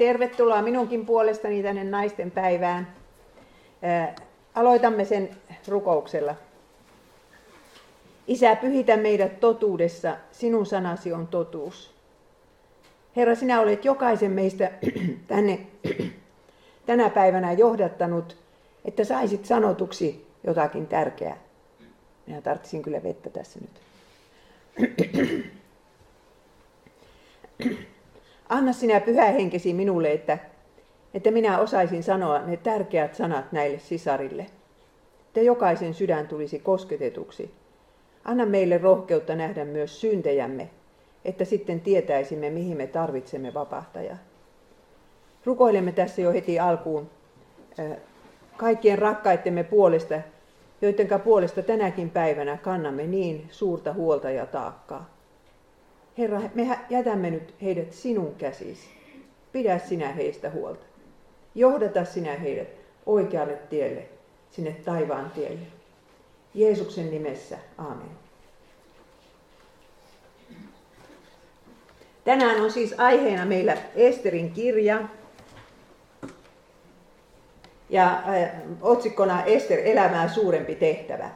Tervetuloa minunkin puolestani tänne naisten päivään. Aloitamme sen rukouksella. Isä, pyhitä meidät totuudessa, sinun sanasi on totuus. Herra, sinä olet jokaisen meistä tänne tänä päivänä johdattanut, että saisit sanotuksi jotakin tärkeää. Minä tarvitsin kyllä vettä tässä nyt. Anna sinä pyhä henkesi minulle, että, että minä osaisin sanoa ne tärkeät sanat näille sisarille. Että jokaisen sydän tulisi kosketetuksi. Anna meille rohkeutta nähdä myös syntejämme, että sitten tietäisimme, mihin me tarvitsemme vapahtajaa. Rukoilemme tässä jo heti alkuun kaikkien rakkaittemme puolesta, joidenka puolesta tänäkin päivänä kannamme niin suurta huolta ja taakkaa. Herra, me jätämme nyt heidät sinun käsisi. Pidä sinä heistä huolta. Johdata sinä heidät oikealle tielle, sinne taivaan tielle. Jeesuksen nimessä, aamen. Tänään on siis aiheena meillä Esterin kirja. Ja äh, otsikkona Ester elämää suurempi tehtävä.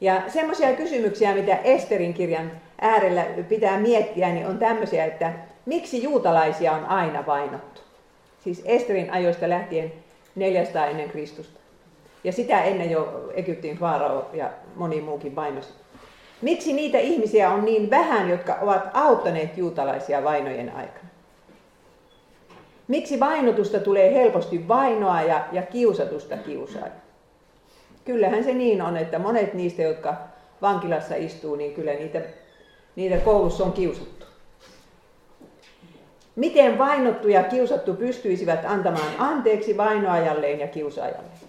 Ja semmoisia kysymyksiä, mitä Esterin kirjan äärellä pitää miettiä, niin on tämmöisiä, että miksi juutalaisia on aina vainottu? Siis Esterin ajoista lähtien 400 ennen Kristusta. Ja sitä ennen jo Egyptin faarao ja moni muukin vainosi. Miksi niitä ihmisiä on niin vähän, jotka ovat auttaneet juutalaisia vainojen aikana? Miksi vainotusta tulee helposti vainoa ja, ja kiusatusta kiusaa? Kyllähän se niin on, että monet niistä, jotka vankilassa istuu, niin kyllä niitä, niitä koulussa on kiusattu. Miten vainottu ja kiusattu pystyisivät antamaan anteeksi vainoajalleen ja kiusaajalleen?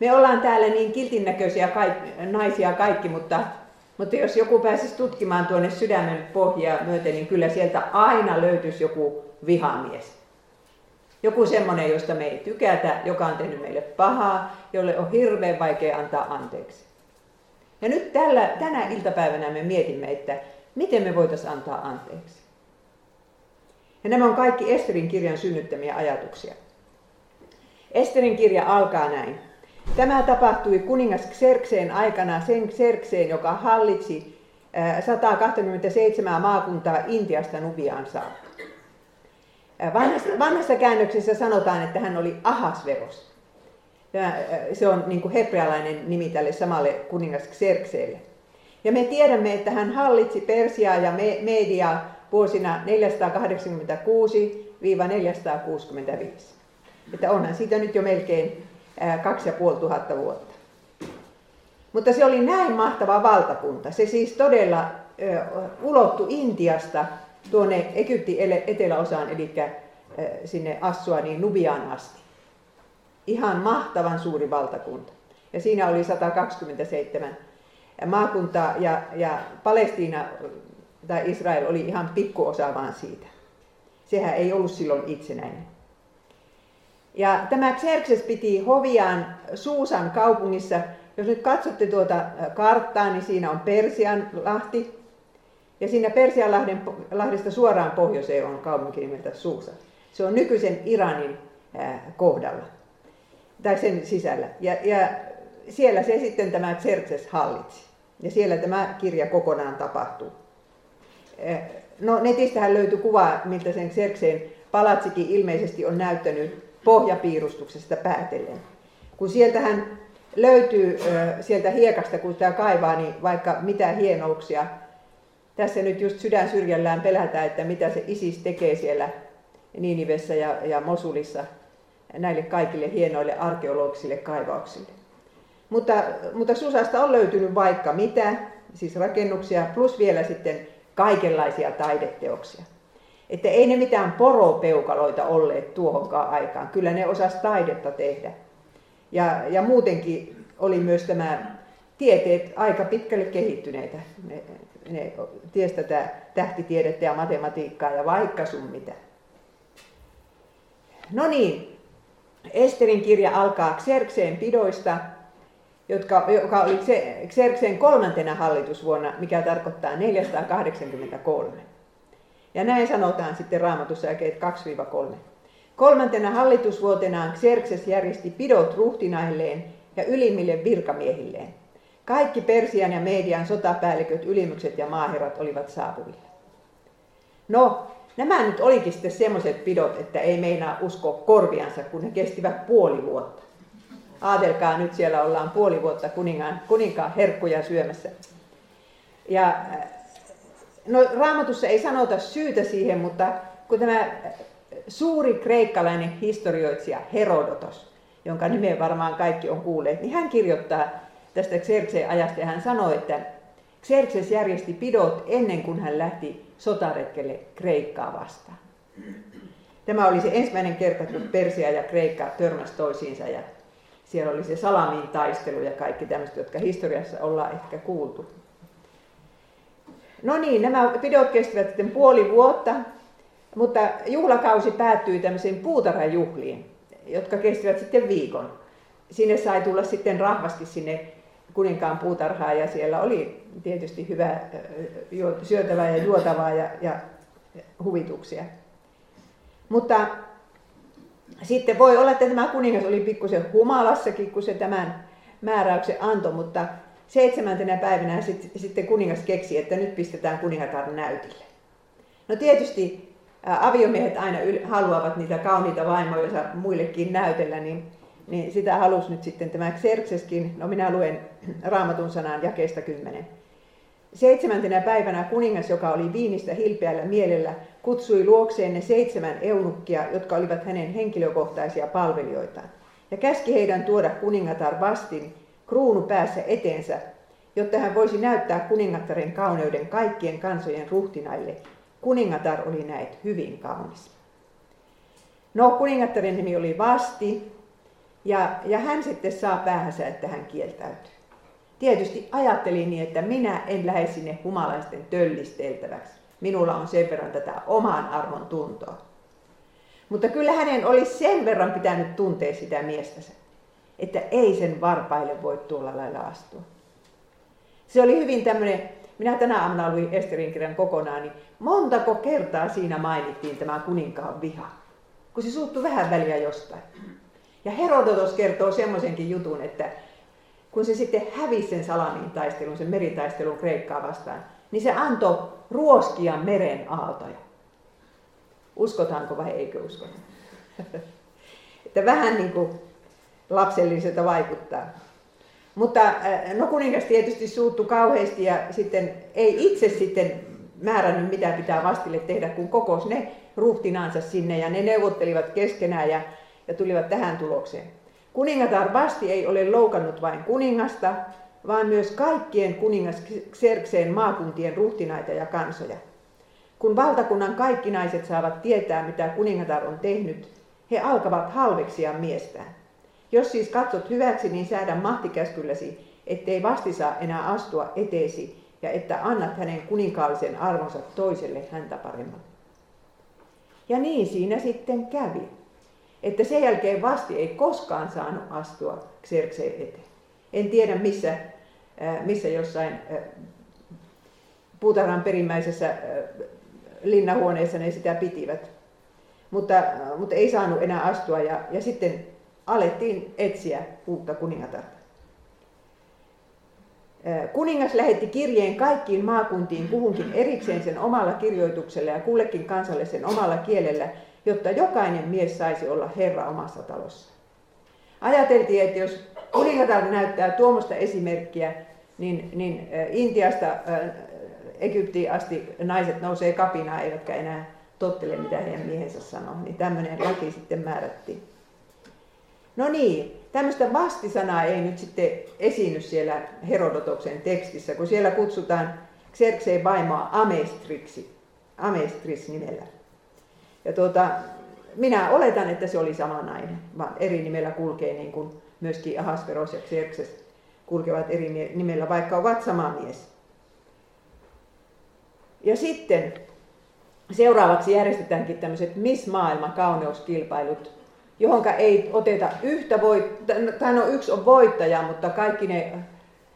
Me ollaan täällä niin kiltinnäköisiä kaikki, naisia kaikki, mutta, mutta jos joku pääsisi tutkimaan tuonne sydämen pohjaa myöten, niin kyllä sieltä aina löytyisi joku vihamies. Joku semmoinen, josta me ei tykätä, joka on tehnyt meille pahaa, jolle on hirveän vaikea antaa anteeksi. Ja nyt tällä, tänä iltapäivänä me mietimme, että miten me voitaisiin antaa anteeksi. Ja nämä on kaikki Esterin kirjan synnyttämiä ajatuksia. Esterin kirja alkaa näin. Tämä tapahtui kuningas Xerxeen aikana, sen Xerxeen, joka hallitsi 127 maakuntaa Intiasta Nubiaan saakka. Vanhassa, vanhassa käännöksessä sanotaan, että hän oli Ahasveros. Tämä, se on niin kuin hebrealainen nimi tälle samalle kuningas Xerxeelle. Ja me tiedämme, että hän hallitsi Persiaa ja Mediaa vuosina 486-465. Että onhan siitä nyt jo melkein 2500 vuotta. Mutta se oli näin mahtava valtakunta. Se siis todella ulottui Intiasta tuonne Egyptin eteläosaan, eli sinne Assuaniin Nubiaan asti. Ihan mahtavan suuri valtakunta. Ja siinä oli 127 maakuntaa ja, ja Palestiina tai Israel oli ihan pikkuosa vaan siitä. Sehän ei ollut silloin itsenäinen. Ja tämä Xerxes piti hoviaan Suusan kaupungissa. Jos nyt katsotte tuota karttaa, niin siinä on Persian lahti, ja siinä Persianlahdesta suoraan pohjoiseen on kaupunki nimeltä Suusa. Se on nykyisen Iranin kohdalla, tai sen sisällä. Ja, ja siellä se sitten tämä Xerxes hallitsi. Ja siellä tämä kirja kokonaan tapahtuu. No netistähän löytyy kuva, miltä sen Xerxeen palatsikin ilmeisesti on näyttänyt pohjapiirustuksesta päätellen. Kun sieltähän löytyy sieltä hiekasta, kun sitä kaivaa, niin vaikka mitä hienouksia tässä nyt just sydän syrjällään pelätään, että mitä se ISIS tekee siellä Niinivessä ja, ja Mosulissa näille kaikille hienoille arkeologisille kaivauksille. Mutta, mutta Susasta on löytynyt vaikka mitä, siis rakennuksia, plus vielä sitten kaikenlaisia taideteoksia. Että ei ne mitään poropeukaloita olleet tuohonkaan aikaan. Kyllä ne osas taidetta tehdä. Ja, ja muutenkin oli myös tämä tieteet aika pitkälle kehittyneitä. Ne, ne tiesi tätä tähtitiedettä ja matematiikkaa ja vaikka sun mitä. No niin, Esterin kirja alkaa Xerxeen pidoista, jotka, joka oli Xerxeen kolmantena hallitusvuonna, mikä tarkoittaa 483. Ja näin sanotaan sitten raamatussa jakeet 2-3. Kolmantena hallitusvuotenaan Xerxes järjesti pidot ruhtinailleen ja ylimmille virkamiehilleen. Kaikki Persian ja Median sotapäälliköt, ylimykset ja maaherrat olivat saapuvilla. No, nämä nyt olikin sitten semmoiset pidot, että ei meinaa usko korviansa, kun ne kestivät puoli vuotta. Aatelkaa, nyt siellä ollaan puoli vuotta kuninkaan, kuninkaan herkkuja syömässä. Ja, no, raamatussa ei sanota syytä siihen, mutta kun tämä suuri kreikkalainen historioitsija Herodotos, jonka nimeä varmaan kaikki on kuulleet, niin hän kirjoittaa tästä Xerxeen ajasta ja hän sanoi, että Xerxes järjesti pidot ennen kuin hän lähti sotaretkelle Kreikkaa vastaan. Tämä oli se ensimmäinen kerta, kun Persia ja Kreikka törmäsi toisiinsa ja siellä oli se salamin taistelu ja kaikki tämmöiset, jotka historiassa ollaan ehkä kuultu. No niin, nämä pidot kestivät sitten puoli vuotta, mutta juhlakausi päättyi tämmöisiin puutarhajuhliin, jotka kestivät sitten viikon. Sinne sai tulla sitten rahvasti sinne kuninkaan puutarhaa ja siellä oli tietysti hyvä syötävää ja juotavaa ja, ja huvituksia. Mutta sitten voi olla, että tämä kuningas oli pikkusen humalassakin, kun se tämän määräyksen antoi, mutta seitsemäntenä päivänä sitten kuningas keksi, että nyt pistetään kuningatar näytille. No tietysti aviomiehet aina haluavat niitä kauniita vaimoja muillekin näytellä, niin niin sitä halusi nyt sitten tämä Xerxeskin, no minä luen raamatun sanaan jakeesta 10. Seitsemäntenä päivänä kuningas, joka oli viinistä hilpeällä mielellä, kutsui luokseen ne seitsemän eunukkia, jotka olivat hänen henkilökohtaisia palvelijoitaan, ja käski heidän tuoda kuningatar vastin kruunu päässä eteensä, jotta hän voisi näyttää kuningattaren kauneuden kaikkien kansojen ruhtinaille. Kuningatar oli näet hyvin kaunis. No, kuningattaren nimi oli Vasti, ja, ja hän sitten saa päähänsä, että hän kieltäytyy. Tietysti ajattelin niin, että minä en lähde sinne humalaisten töllisteltäväksi. Minulla on sen verran tätä oman arvon tuntoa. Mutta kyllä hänen olisi sen verran pitänyt tuntea sitä miestänsä, että ei sen varpaille voi tuolla lailla astua. Se oli hyvin tämmöinen, minä tänä aamuna luin Esterin kirjan kokonaan, niin montako kertaa siinä mainittiin tämä kuninkaan viha. Kun se suuttui vähän väliä jostain. Ja Herodotos kertoo semmoisenkin jutun, että kun se sitten hävisi sen salamin taistelun, sen meritaistelun Kreikkaa vastaan, niin se antoi ruoskia meren aaltoja. Uskotaanko vai eikö uskota? että vähän niin kuin lapselliselta vaikuttaa. Mutta äh, no kuningas tietysti suuttu kauheasti ja sitten ei itse sitten määrännyt mitä pitää vastille tehdä, kun kokos ne ruhtinaansa sinne ja ne neuvottelivat keskenään ja ja tulivat tähän tulokseen. Kuningatar Vasti ei ole loukannut vain kuningasta, vaan myös kaikkien kuningas Xerxeen maakuntien ruhtinaita ja kansoja. Kun valtakunnan kaikki naiset saavat tietää, mitä kuningatar on tehnyt, he alkavat halveksia miestään. Jos siis katsot hyväksi, niin säädä mahtikäskylläsi, ettei vasti saa enää astua eteesi ja että annat hänen kuninkaallisen arvonsa toiselle häntä paremman. Ja niin siinä sitten kävi että sen jälkeen vasti ei koskaan saanut astua Xerxeen eteen. En tiedä missä, missä jossain puutarhan perimmäisessä linnahuoneessa ne sitä pitivät. Mutta, mutta ei saanut enää astua ja, ja sitten alettiin etsiä uutta kuningatarta. Kuningas lähetti kirjeen kaikkiin maakuntiin kuhunkin erikseen sen omalla kirjoituksella ja kullekin kansalle sen omalla kielellä, jotta jokainen mies saisi olla herra omassa talossa. Ajateltiin, että jos kuningatar näyttää tuommoista esimerkkiä, niin, niin Intiasta Egyptiin asti naiset nousee kapinaa, eivätkä enää tottele, mitä heidän miehensä sanoo. Niin tämmöinen laki sitten määrättiin. No niin, tämmöistä vastisanaa ei nyt sitten esiinny siellä Herodotoksen tekstissä, kun siellä kutsutaan Xerxeen vaimoa Amestriksi, Amestris nimellä. Ja tuota, minä oletan, että se oli sama nainen, vaan eri nimellä kulkee niin kuin myöskin Ahasveros ja Xerxes kulkevat eri nimellä, vaikka ovat sama mies. Ja sitten seuraavaksi järjestetäänkin tämmöiset Miss Maailma kauneuskilpailut, johonka ei oteta yhtä voittajaa, tai no yksi on voittaja, mutta kaikki ne,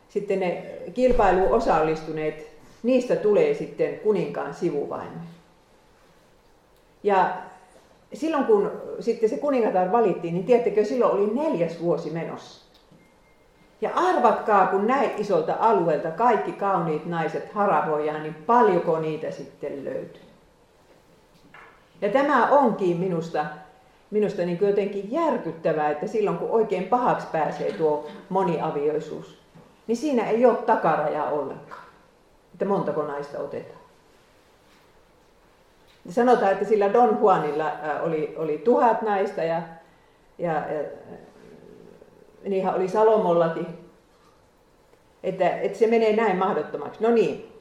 sitten ne kilpailuun osallistuneet, niistä tulee sitten kuninkaan sivuvaimoja. Ja silloin kun sitten se kuningatar valittiin, niin tiedättekö, silloin oli neljäs vuosi menossa. Ja arvatkaa, kun näin isolta alueelta kaikki kauniit naiset haravoidaan, niin paljonko niitä sitten löytyy. Ja tämä onkin minusta, minusta niin jotenkin järkyttävää, että silloin kun oikein pahaksi pääsee tuo moniavioisuus, niin siinä ei ole takarajaa ollenkaan, että montako naista otetaan. Sanotaan, että sillä Don Juanilla oli, oli tuhat naista ja, ja, ja niinhän oli Salomollakin. Että, että se menee näin mahdottomaksi. No niin,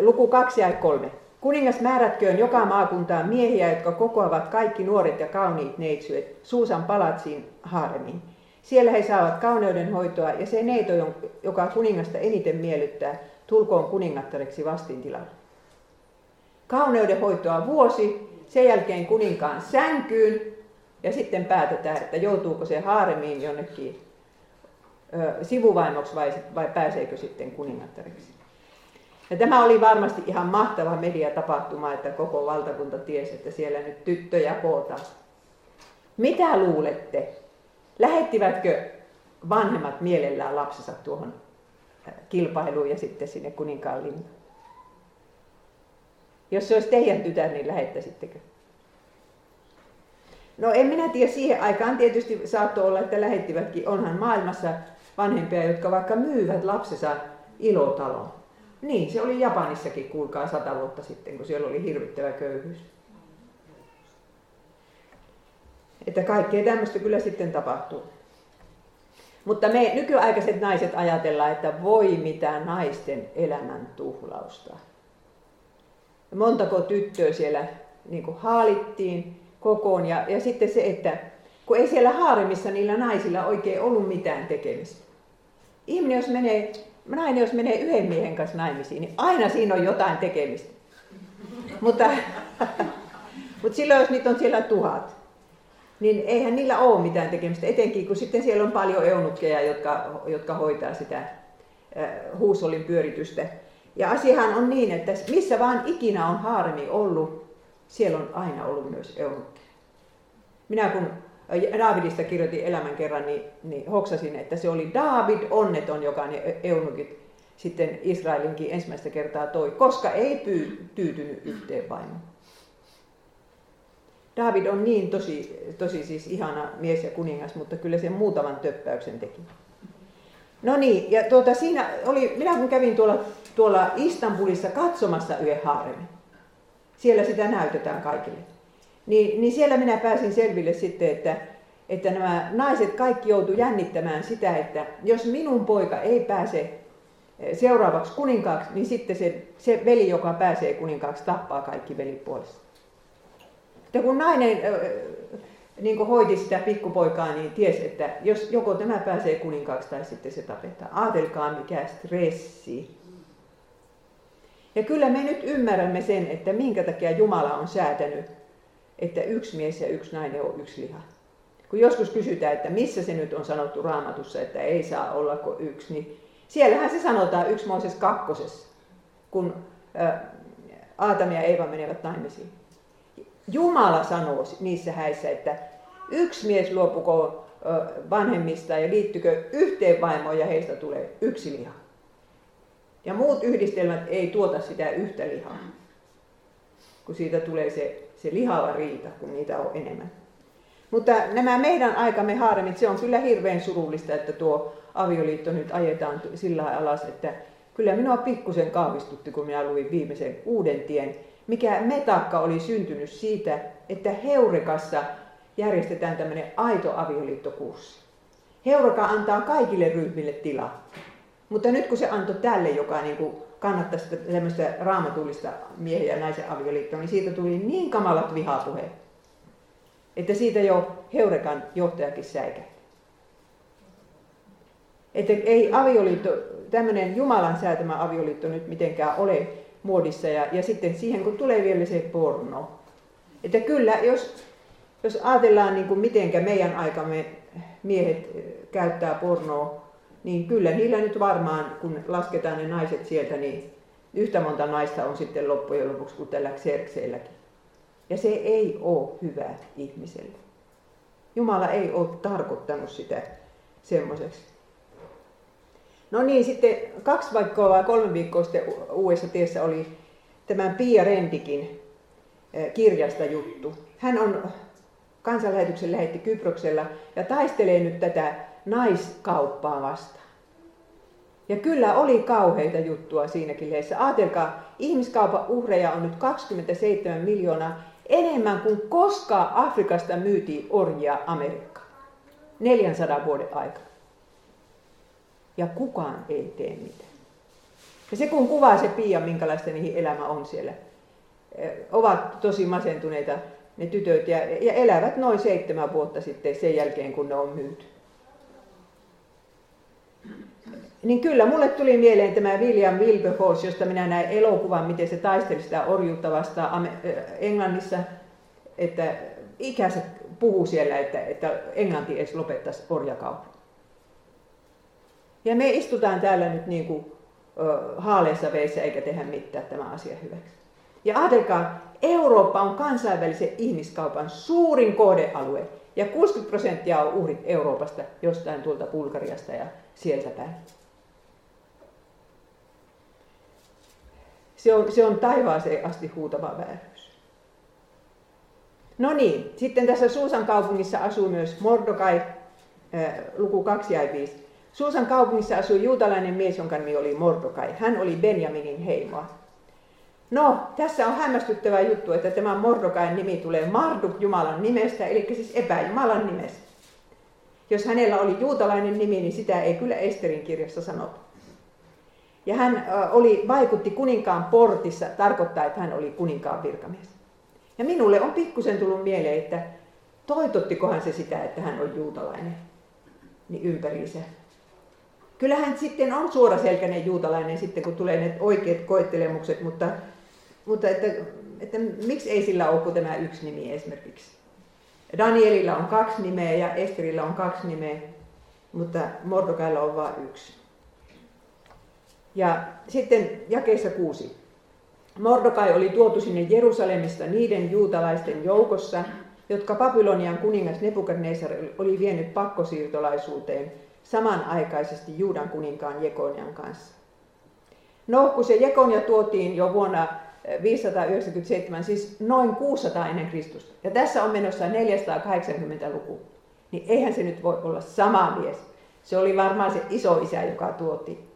luku kaksi ja kolme. Kuningas määrätköön joka maakuntaan miehiä, jotka kokoavat kaikki nuoret ja kauniit neitsyet Suusan palatsiin haaremiin. Siellä he saavat kauneuden hoitoa ja se neito, joka kuningasta eniten miellyttää, tulkoon kuningattareksi vastintilalle. Kauneuden hoitoa vuosi, sen jälkeen kuninkaan sänkyyn ja sitten päätetään, että joutuuko se haaremiin jonnekin ö, sivuvaimoksi vai, vai pääseekö sitten kuningattareksi. Ja tämä oli varmasti ihan mahtava mediatapahtuma, että koko valtakunta tiesi, että siellä nyt tyttöjä kootaan. Mitä luulette? Lähettivätkö vanhemmat mielellään lapsensa tuohon kilpailuun ja sitten sinne kuninkaan linnaan? Jos se olisi teidän tytär, niin lähettäisittekö? No en minä tiedä, siihen aikaan tietysti saattoi olla, että lähettivätkin. Onhan maailmassa vanhempia, jotka vaikka myyvät lapsensa ilotaloon. Niin, se oli Japanissakin, kuulkaa, sata vuotta sitten, kun siellä oli hirvittävä köyhyys. Että kaikkea tämmöistä kyllä sitten tapahtuu. Mutta me nykyaikaiset naiset ajatellaan, että voi mitä naisten elämän tuhlausta. Montako tyttöä siellä niin kuin haalittiin kokoon. Ja, ja sitten se, että kun ei siellä haaremissa niillä naisilla oikein ollut mitään tekemistä. Ihminen, jos menee nainen jos menee yhden miehen kanssa naimisiin, niin aina siinä on jotain tekemistä. mutta, mutta silloin, jos niitä on siellä tuhat, niin eihän niillä ole mitään tekemistä, etenkin kun sitten siellä on paljon eunukkeja, jotka, jotka hoitaa sitä äh, huusolin pyöritystä. Ja asiahan on niin, että missä vaan ikinä on haaremi ollut, siellä on aina ollut myös eunukkeja. Minä kun Daavidista kirjoitin elämän kerran, niin, niin hoksasin, että se oli David onneton, joka ne e- eunukit sitten Israelinkin ensimmäistä kertaa toi, koska ei pyy, tyytynyt yhteen vaimoon. David on niin tosi, tosi siis ihana mies ja kuningas, mutta kyllä sen muutaman töppäyksen teki. No niin, ja tuota, siinä oli, minä kun kävin tuolla, tuolla Istanbulissa katsomassa yhden haaremin, siellä sitä näytetään kaikille. Niin, niin siellä minä pääsin selville sitten, että, että nämä naiset kaikki joutu jännittämään sitä, että jos minun poika ei pääse eh, seuraavaksi kuninkaaksi, niin sitten se, se veli, joka pääsee kuninkaaksi, tappaa kaikki velipuolesta. Ja kun nainen niin kuin hoiti sitä pikkupoikaa, niin tiesi, että jos joko tämä pääsee kuninkaaksi tai sitten se tapetaan. Aatelkaa mikä stressi. Ja kyllä me nyt ymmärrämme sen, että minkä takia Jumala on säätänyt että yksi mies ja yksi nainen on yksi liha. Kun joskus kysytään, että missä se nyt on sanottu raamatussa, että ei saa olla kuin yksi, niin siellähän se sanotaan yksi Mooses kakkosessa, kun Aatami ja Eeva menevät naimisiin. Jumala sanoo niissä häissä, että yksi mies luopukoon vanhemmista ja liittykö yhteen vaimoon ja heistä tulee yksi liha. Ja muut yhdistelmät ei tuota sitä yhtä lihaa, kun siitä tulee se se lihava riita, kun niitä on enemmän. Mutta nämä meidän aikamme haaremit, se on kyllä hirveän surullista, että tuo avioliitto nyt ajetaan sillä alas, että kyllä minua pikkusen kahvistutti, kun minä luin viimeisen uuden tien, mikä metakka oli syntynyt siitä, että Heurekassa järjestetään tämmöinen aito avioliittokurssi. Heureka antaa kaikille ryhmille tilaa. Mutta nyt kun se antoi tälle, joka niin kuin kannattaisi tämmöistä raamatullista miehen ja naisen avioliittoa, niin siitä tuli niin kamalat vihapuheet, että siitä jo Heurekan johtajakin säikähti. Että ei avioliitto, tämmöinen Jumalan säätämä avioliitto nyt mitenkään ole muodissa. Ja, ja sitten siihen kun tulee vielä se porno. Että kyllä, jos, jos ajatellaan niin kuin mitenkä meidän aikamme miehet käyttää pornoa, niin kyllä niillä nyt varmaan, kun lasketaan ne naiset sieltä, niin yhtä monta naista on sitten loppujen lopuksi kuin tällä Xerxeilläkin. Ja se ei ole hyvä ihmiselle. Jumala ei ole tarkoittanut sitä semmoiseksi. No niin, sitten kaksi viikkoa vai kolme viikkoa sitten uudessa tiessä oli tämän Pia Rendikin eh, kirjasta juttu. Hän on kansanlähetyksen lähetti Kyproksella ja taistelee nyt tätä naiskauppaa vastaan. Ja kyllä oli kauheita juttua siinäkin lehdessä. Ajatelkaa, ihmiskaupan uhreja on nyt 27 miljoonaa enemmän kuin koskaan Afrikasta myytiin orjia Amerikkaan. 400 vuoden aikana. Ja kukaan ei tee mitään. Ja se kun kuvaa se Pia, minkälaista niihin elämä on siellä. Ovat tosi masentuneita ne tytöt ja, ja elävät noin seitsemän vuotta sitten sen jälkeen, kun ne on myyty. Niin kyllä, mulle tuli mieleen tämä William Wilberforce, josta minä näin elokuvan, miten se taisteli sitä orjuutta vastaan Englannissa, että ikäiset puhuu siellä, että, että Englanti edes lopettaisi orjakaupan. Ja me istutaan täällä nyt niin kuin haaleessa veessä eikä tehdä mitään tämä asia hyväksi. Ja ajatelkaa, Eurooppa on kansainvälisen ihmiskaupan suurin kohdealue. Ja 60 prosenttia on uhrit Euroopasta, jostain tuolta Bulgariasta ja sieltä päin. Se on, se on taivaaseen asti huutava vääryys. No niin, sitten tässä Suusan kaupungissa asuu myös Mordokai, äh, luku 2 ja 5. Suusan kaupungissa asui juutalainen mies, jonka nimi oli Mordokai. Hän oli Benjaminin heimoa. No, tässä on hämmästyttävä juttu, että tämä Mordokain nimi tulee Marduk Jumalan nimestä, eli siis epäjumalan nimestä. Jos hänellä oli juutalainen nimi, niin sitä ei kyllä Esterin kirjassa sanota. Ja hän oli, vaikutti kuninkaan portissa, tarkoittaa, että hän oli kuninkaan virkamies. Ja minulle on pikkusen tullut mieleen, että toitottikohan se sitä, että hän on juutalainen, niin ympäriinsä. Kyllähän sitten on suoraselkäinen juutalainen sitten, kun tulee ne oikeat koettelemukset, mutta, mutta että, että miksi ei sillä ole kuin tämä yksi nimi esimerkiksi. Danielilla on kaksi nimeä ja Esterillä on kaksi nimeä, mutta Mordokailla on vain yksi. Ja sitten jakeessa kuusi. Mordokai oli tuotu sinne Jerusalemista niiden juutalaisten joukossa, jotka Babylonian kuningas Nebukadnezar oli vienyt pakkosiirtolaisuuteen samanaikaisesti Juudan kuninkaan Jekonian kanssa. No, kun se Jekonia tuotiin jo vuonna 597, siis noin 600 ennen Kristusta, ja tässä on menossa 480-luku, niin eihän se nyt voi olla sama mies. Se oli varmaan se iso isä, joka tuotiin.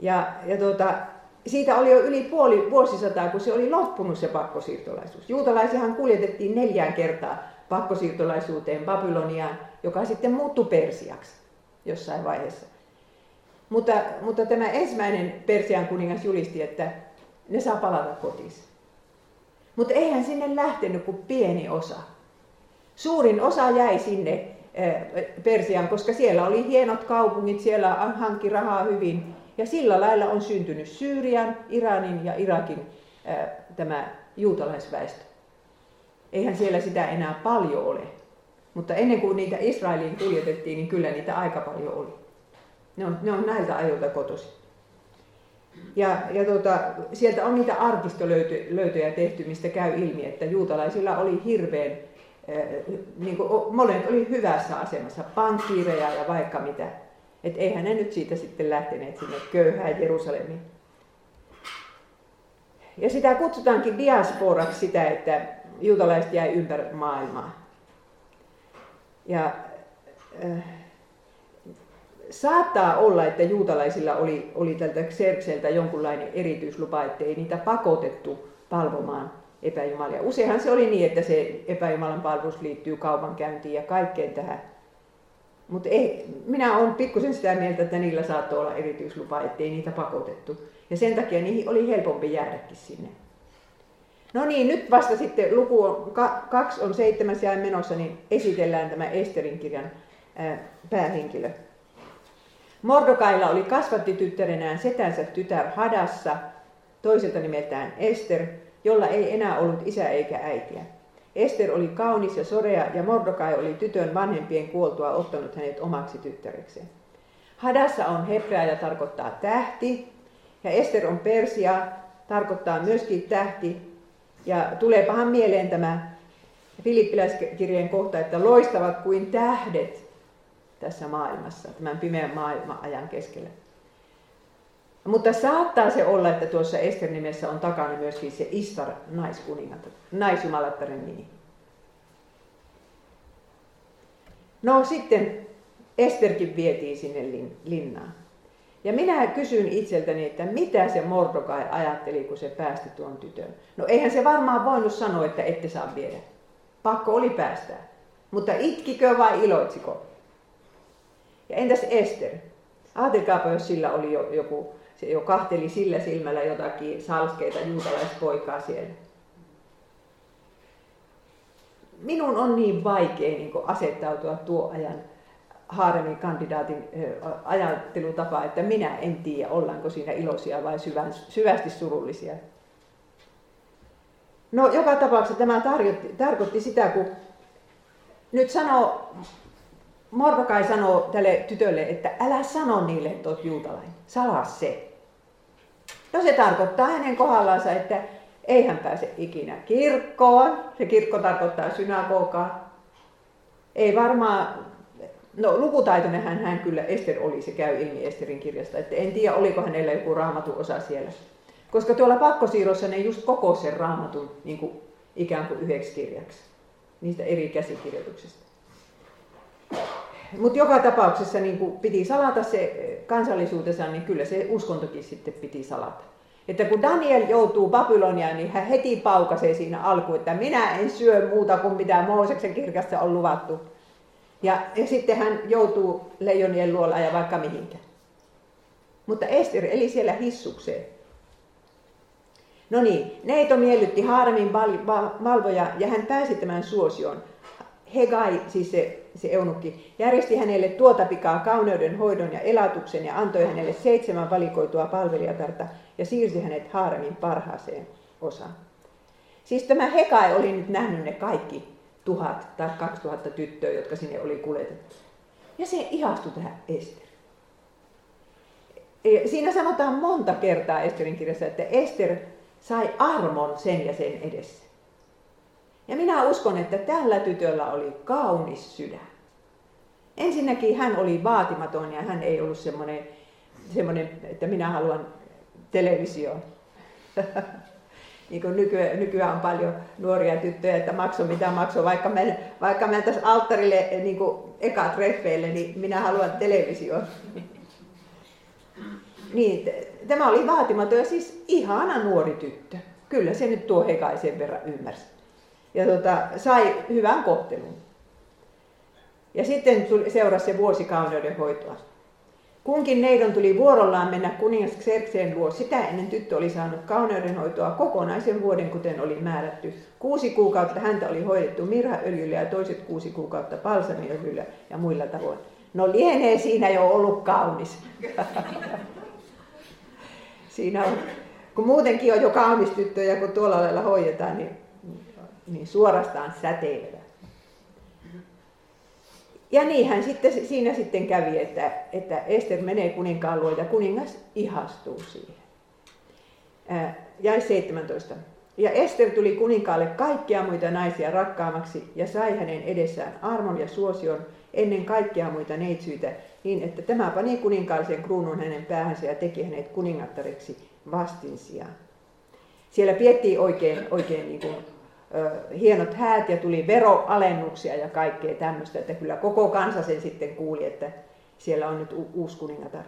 Ja, ja tuota, siitä oli jo yli puoli vuosisataa, kun se oli loppunut se pakkosiirtolaisuus. Juutalaisiahan kuljetettiin neljään kertaa pakkosiirtolaisuuteen Babyloniaan, joka sitten muuttui Persiaksi jossain vaiheessa. Mutta, mutta tämä ensimmäinen Persian kuningas julisti, että ne saa palata kotiin. Mutta eihän sinne lähtenyt kuin pieni osa. Suurin osa jäi sinne eh, Persiaan, koska siellä oli hienot kaupungit, siellä hankki rahaa hyvin ja sillä lailla on syntynyt Syyrian, Iranin ja Irakin ää, tämä juutalaisväestö. Eihän siellä sitä enää paljon ole. Mutta ennen kuin niitä Israeliin kuljetettiin, niin kyllä niitä aika paljon oli. Ne on, ne on näiltä ajoilta kotosi. Ja, ja tuota, sieltä on niitä arkistolöytöjä tehty, mistä käy ilmi, että juutalaisilla oli hirveän, äh, niin kuin, molemmat oli hyvässä asemassa, pankkiireja ja vaikka mitä. Et eihän ne nyt siitä sitten lähteneet sinne köyhään Jerusalemiin. Ja sitä kutsutaankin diasporaksi sitä, että juutalaiset jäi ympäri maailmaa. Ja äh, saattaa olla, että juutalaisilla oli, oli tältä Xerxeltä jonkunlainen erityislupa, ettei niitä pakotettu palvomaan epäjumalia. Useinhan se oli niin, että se epäjumalan palvelus liittyy kaupankäyntiin ja kaikkeen tähän mutta minä olen pikkusen sitä mieltä, että niillä saattoi olla erityislupa, ettei niitä pakotettu. Ja sen takia niihin oli helpompi jäädäkin sinne. No niin, nyt vasta sitten luku on, kaksi on seitsemäs ja menossa, niin esitellään tämä Esterin kirjan ää, päähenkilö. Mordokailla oli kasvattityttärenään setänsä tytär Hadassa, toiselta nimeltään Ester, jolla ei enää ollut isä eikä äitiä. Ester oli kaunis ja sorea ja Mordokai oli tytön vanhempien kuoltua ottanut hänet omaksi tyttärekseen. Hadassa on hebrea ja tarkoittaa tähti ja Ester on Persia, tarkoittaa myöskin tähti. Ja tuleepahan mieleen tämä Filippiläiskirjeen kohta, että loistavat kuin tähdet tässä maailmassa, tämän pimeän maailman ajan keskellä. Mutta saattaa se olla, että tuossa Ester nimessä on takana myöskin se Istar naiskuningatar, naisjumalattaren nimi. No sitten Esterkin vietiin sinne linnaan. Ja minä kysyn itseltäni, että mitä se Mordokai ajatteli, kun se päästi tuon tytön. No eihän se varmaan voinut sanoa, että ette saa viedä. Pakko oli päästää. Mutta itkikö vai iloitsiko? Ja entäs Ester? Ajatelkaapa, jos sillä oli jo, joku, se jo kahteli sillä silmällä jotakin salskeita juutalaispoikaa siellä. Minun on niin vaikea niin asettautua tuo ajan Haaremin kandidaatin ajattelutapa, että minä en tiedä, ollaanko siinä iloisia vai syvästi surullisia. No joka tapauksessa tämä tarjotti, tarkoitti sitä, kun nyt sanoo, Mordokai sanoo tälle tytölle, että älä sano niille, että olet juutalainen, salaa se. No se tarkoittaa hänen kohdallansa, että ei hän pääse ikinä kirkkoon. Se kirkko tarkoittaa synagogaa. Ei varmaan No lukutaitoinen hän, hän kyllä Ester oli, se käy ilmi Esterin kirjasta. Että en tiedä, oliko hänellä joku raamatun osa siellä. Koska tuolla pakkosiirrossa ne just koko sen raamatun niin kuin, ikään kuin yhdeksi kirjaksi. Niistä eri käsikirjoituksista. Mutta joka tapauksessa niin piti salata se kansallisuutensa, niin kyllä se uskontokin sitten piti salata. Että kun Daniel joutuu Babyloniaan, niin hän heti paukasee siinä alkuun, että minä en syö muuta kuin mitä Mooseksen kirkassa on luvattu ja, ja sitten hän joutuu leijonien luola ja vaikka mihinkä. Mutta Ester eli siellä hissukseen. No niin, Neito miellytti Haaremin valvoja ja hän pääsi tämän suosioon. Hegai, siis se, se eunukki, järjesti hänelle tuota pikaa kauneuden, hoidon ja elatuksen ja antoi hänelle seitsemän valikoitua palvelijatarta ja siirsi hänet Haaremin parhaaseen osaan. Siis tämä Hegai oli nyt nähnyt ne kaikki tuhat tai kaksi tuhatta tyttöä, jotka sinne oli kuljetettu. Ja se ihastui tähän Ester. Siinä sanotaan monta kertaa Esterin kirjassa, että Ester sai armon sen ja sen edessä. Ja minä uskon, että tällä tytöllä oli kaunis sydän. Ensinnäkin hän oli vaatimaton ja hän ei ollut semmoinen, semmoinen että minä haluan televisioon. niin kuin nykyään, nykyään on paljon nuoria tyttöjä, että makso mitä makso, vaikka mä, vaikka mä tässä alttarille niin kuin eka treffeille, niin minä haluan televisioon. niin, tämä oli vaatimaton ja siis ihana nuori tyttö. Kyllä se nyt tuo hekaisen verran ymmärsi. Ja tota, sai hyvän kohtelun. Ja sitten tuli, seurasi se vuosikauneuden hoitoa. Kunkin neidon tuli vuorollaan mennä kuningas Xerxeen luo. Sitä ennen tyttö oli saanut kauneudenhoitoa kokonaisen vuoden, kuten oli määrätty. Kuusi kuukautta häntä oli hoidettu mirhaöljyllä ja toiset kuusi kuukautta palsamiöljyllä ja muilla tavoin. No lienee siinä jo ollut kaunis. siinä on, kun muutenkin on jo kaunis tyttö ja kun tuolla lailla hoidetaan, niin, niin suorastaan säteilevä. Ja niinhän sitten, siinä sitten kävi, että, että Ester menee kuninkaan luo ja kuningas ihastuu siihen. Jäi 17. Ja Ester tuli kuninkaalle kaikkia muita naisia rakkaamaksi ja sai hänen edessään armon ja suosion ennen kaikkia muita neitsyitä, niin että tämä pani kuninkaallisen kruunun hänen päähänsä ja teki hänet kuningattareksi vastin sijaan. Siellä piettiin oikein, oikein niin kuin hienot häät ja tuli veroalennuksia ja kaikkea tämmöistä, että kyllä koko kansa sen sitten kuuli, että siellä on nyt uusi kuningatar.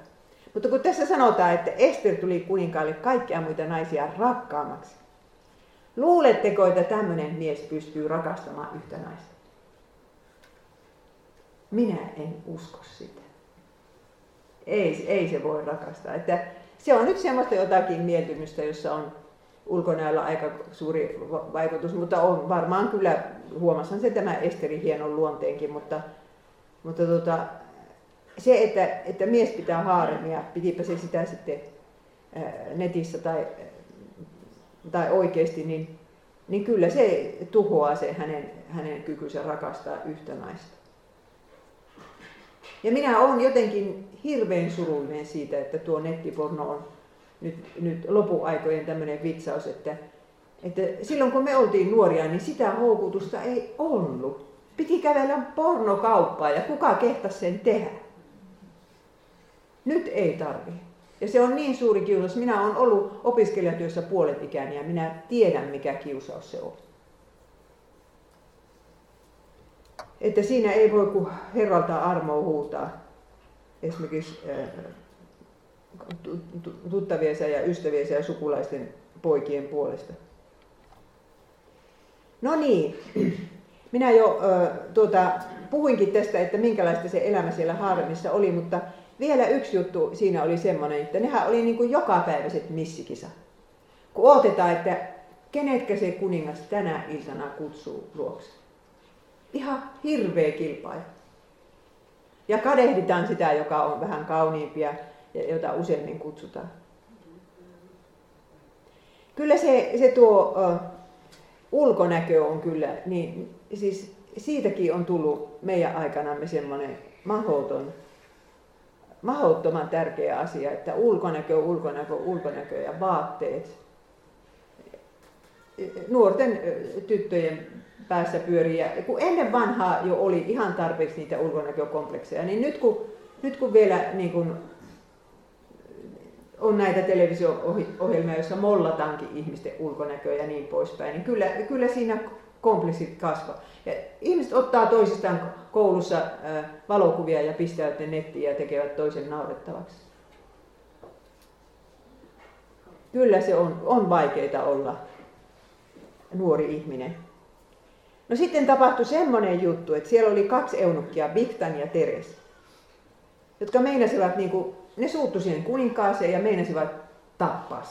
Mutta kun tässä sanotaan, että Ester tuli kuninkaalle kaikkia muita naisia rakkaamaksi, luuletteko, että tämmöinen mies pystyy rakastamaan yhtä naista? Minä en usko sitä. Ei, ei se voi rakastaa. Että se on nyt semmoista jotakin mieltymystä, jossa on ulkonäöllä aika suuri vaikutus, mutta on varmaan kyllä, huomasan se tämä Esterin hienon luonteenkin, mutta, mutta tota, se, että, että mies pitää haaremia, pitipä se sitä sitten netissä tai, tai oikeasti, niin, niin kyllä se tuhoaa se hänen, hänen kykynsä rakastaa yhtä naista. Ja minä olen jotenkin hirveän surullinen siitä, että tuo nettiporno on nyt, nyt lopuaikojen tämmöinen vitsaus, että, Että silloin kun me oltiin nuoria, niin sitä houkutusta ei ollut. Piti kävellä pornokauppaa ja kuka kehtasi sen tehdä. Nyt ei tarvi. Ja se on niin suuri kiusaus. Minä olen ollut opiskelijatyössä puolet ikäni ja minä tiedän mikä kiusaus se on. Että siinä ei voi kuin Herralta armoa huutaa. Esimerkiksi tuttaviensa ja ystäviensä ja sukulaisten poikien puolesta. No niin, minä jo äh, tuota, puhuinkin tästä, että minkälaista se elämä siellä Haaremissa oli, mutta vielä yksi juttu siinä oli semmoinen, että nehän oli niin kuin jokapäiväiset missikisa. Kun odotetaan, että kenetkä se kuningas tänä iltana kutsuu luokse. Ihan hirveä kilpailu. Ja kadehditaan sitä, joka on vähän kauniimpia jota useimmin kutsutaan. Kyllä se, se tuo uh, ulkonäkö on kyllä, niin siis siitäkin on tullut meidän aikanamme semmoinen mahoton, mahottoman tärkeä asia, että ulkonäkö, ulkonäkö, ulkonäkö ja vaatteet. Nuorten tyttöjen päässä pyörii. Ja kun ennen vanhaa jo oli ihan tarpeeksi niitä ulkonäkökomplekseja, niin nyt kun, nyt kun vielä niin kun on näitä televisio-ohjelmia, joissa mollataankin ihmisten ulkonäköä ja niin poispäin, niin kyllä, kyllä siinä kompleksit kasvaa. Ja ihmiset ottaa toisistaan koulussa valokuvia ja pistävät ne nettiin ja tekevät toisen naurettavaksi. Kyllä se on, on vaikeita olla nuori ihminen. No sitten tapahtui semmoinen juttu, että siellä oli kaksi eunukkia, Biktan ja Teres, jotka meinasivat, niin kuin, ne suuttu siihen kuninkaaseen ja meinasivat tappaa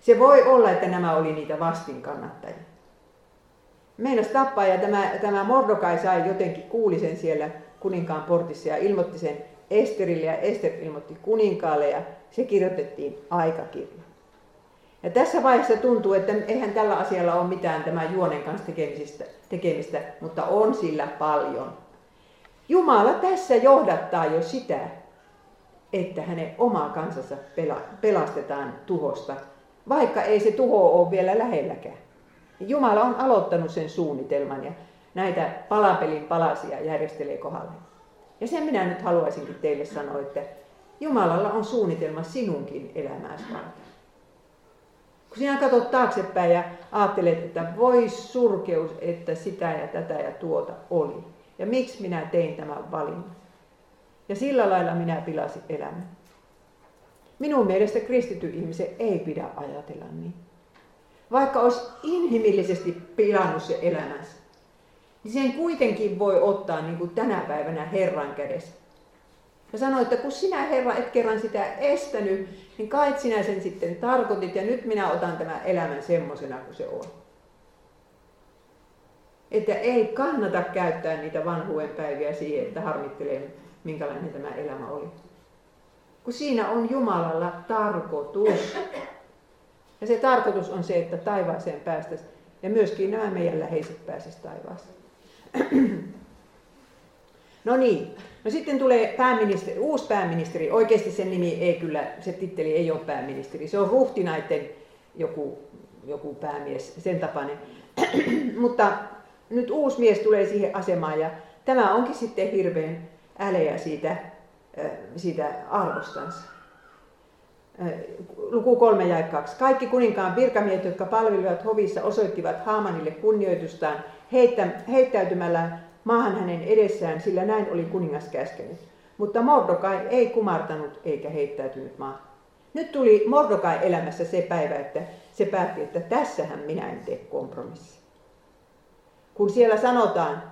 se. voi olla, että nämä oli niitä vastinkannattajia. Meinas tappaa ja tämä, tämä Mordokai sai jotenkin kuuli sen siellä kuninkaan portissa ja ilmoitti sen Esterille ja Ester ilmoitti kuninkaalle ja se kirjoitettiin aikakirja. Ja tässä vaiheessa tuntuu, että eihän tällä asialla ole mitään tämän juonen kanssa tekemistä, tekemistä, mutta on sillä paljon. Jumala tässä johdattaa jo sitä, että hänen oma kansansa pelastetaan tuhosta, vaikka ei se tuho ole vielä lähelläkään. Jumala on aloittanut sen suunnitelman ja näitä palapelin palasia järjestelee kohdalle. Ja sen minä nyt haluaisinkin teille sanoa, että Jumalalla on suunnitelma sinunkin elämääsi varten. Kun sinä katsot taaksepäin ja ajattelet, että voi surkeus, että sitä ja tätä ja tuota oli. Ja miksi minä tein tämän valinnan. Ja sillä lailla minä pilasin elämän. Minun mielestä kristity ihmisen ei pidä ajatella niin. Vaikka olisi inhimillisesti pilannut se elämänsä, niin sen kuitenkin voi ottaa niin kuin tänä päivänä Herran kädessä ja sanoi, että kun sinä Herra et kerran sitä estänyt, niin kai sinä sen sitten tarkoitit ja nyt minä otan tämän elämän semmoisena kuin se on. Että ei kannata käyttää niitä vanhuuden päiviä siihen, että harmittelee, minkälainen tämä elämä oli. Kun siinä on Jumalalla tarkoitus. Ja se tarkoitus on se, että taivaaseen päästäisiin ja myöskin nämä meidän läheiset pääsisivät taivaaseen. No niin, no sitten tulee pääministeri, uusi pääministeri. Oikeasti sen nimi ei kyllä, se titteli ei ole pääministeri. Se on ruhtinaiden joku, joku päämies, sen tapainen. Mutta nyt uusi mies tulee siihen asemaan ja tämä onkin sitten hirveän äleä siitä, siitä arvostansa. Luku kolme ja kaksi. Kaikki kuninkaan virkamiehet, jotka palvelivat hovissa, osoittivat Haamanille kunnioitustaan heittäytymällä maahan hänen edessään, sillä näin oli kuningas käskenyt. Mutta Mordokai ei kumartanut eikä heittäytynyt maahan. Nyt tuli Mordokai elämässä se päivä, että se päätti, että tässähän minä en tee kompromissi. Kun siellä sanotaan,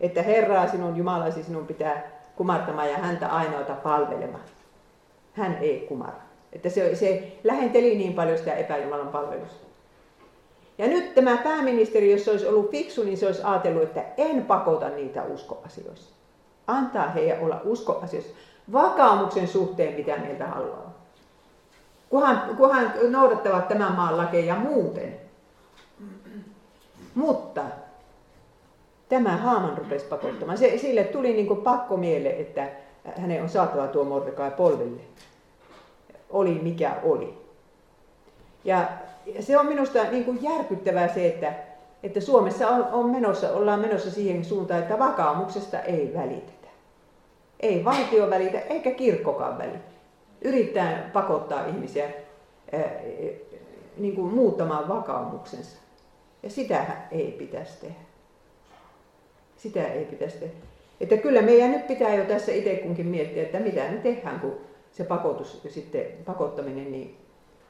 että Herraa sinun Jumalasi sinun pitää kumartamaan ja häntä ainoata palvelemaan. Hän ei kumara. Että se, se lähenteli niin paljon sitä epäjumalan palvelusta. Ja nyt tämä pääministeri, jos se olisi ollut fiksu, niin se olisi ajatellut, että en pakota niitä uskoasioissa. Antaa heidän olla uskoasioissa vakaumuksen suhteen, mitä meiltä haluaa. Kunhan, kunhan noudattavat tämän maan lakeja muuten. Mutta tämä Haaman rupesi pakottamaan. Se, sille tuli niin pakko miele, että hänen on saatava tuo Mordekai polville. Oli mikä oli. Ja se on minusta niin kuin järkyttävää se, että, että Suomessa on, on menossa, ollaan menossa siihen suuntaan, että vakaumuksesta ei välitetä. Ei valtio välitä, eikä kirkkokaan välitä. Yrittää pakottaa ihmisiä ää, niin kuin muuttamaan vakaumuksensa. Ja sitä ei pitäisi tehdä. Sitä ei pitäisi tehdä. Että kyllä meidän nyt pitää jo tässä itse kunkin miettiä, että mitä me tehdään, kun se pakotus, sitten pakottaminen niin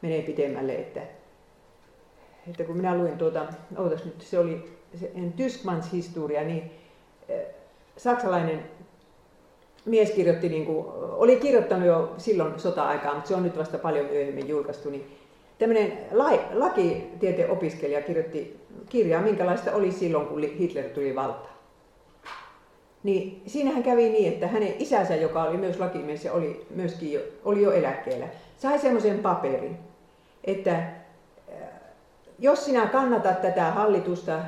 menee pitemmälle. Että, että kun minä luin tuota, ootas nyt, se oli se Tyskmans historia, niin eh, saksalainen mies kirjoitti, niin kuin, oli kirjoittanut jo silloin sota-aikaa, mutta se on nyt vasta paljon myöhemmin julkaistu, niin tämmöinen lakitieteen opiskelija kirjoitti kirjaa, minkälaista oli silloin, kun Hitler tuli valtaan. Niin siinähän kävi niin, että hänen isänsä, joka oli myös lakimies ja oli, myöskin jo, oli jo eläkkeellä, sai semmoisen paperin, että äh, jos sinä kannatat tätä hallitusta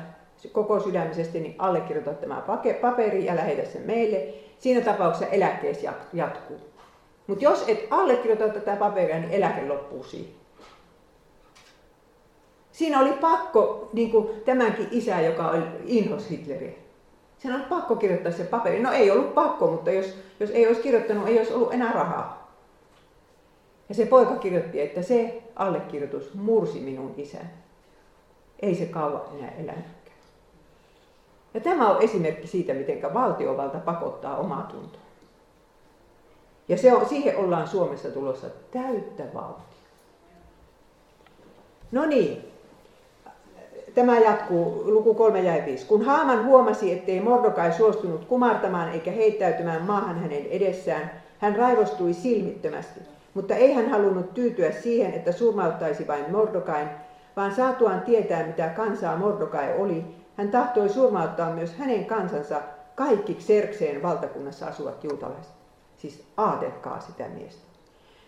koko sydämisesti, niin allekirjoita tämä paperi ja lähetä sen meille. Siinä tapauksessa eläkkeessä jatkuu. Mutta jos et allekirjoita tätä paperia, niin eläke loppuu siihen. Siinä oli pakko, niin kuin tämänkin isä, joka oli inhos Hitleriä. Sen on pakko kirjoittaa se paperi. No ei ollut pakko, mutta jos, jos ei olisi kirjoittanut, ei olisi ollut enää rahaa. Ja se poika kirjoitti, että se allekirjoitus mursi minun isän. Ei se kauan enää elänytkään. Ja tämä on esimerkki siitä, miten valtiovalta pakottaa omaa tuntoa. Ja se on, siihen ollaan Suomessa tulossa täyttä vauhtia. No niin, Tämä jatkuu, luku 3 jäi 5. Kun Haaman huomasi, ettei Mordokai suostunut kumartamaan eikä heittäytymään maahan hänen edessään, hän raivostui silmittömästi. Mutta ei hän halunnut tyytyä siihen, että surmauttaisi vain Mordokain, vaan saatuaan tietää, mitä kansaa Mordokai oli, hän tahtoi surmauttaa myös hänen kansansa kaikki Xerxeen valtakunnassa asuvat juutalaiset. Siis aatelkaa sitä miestä.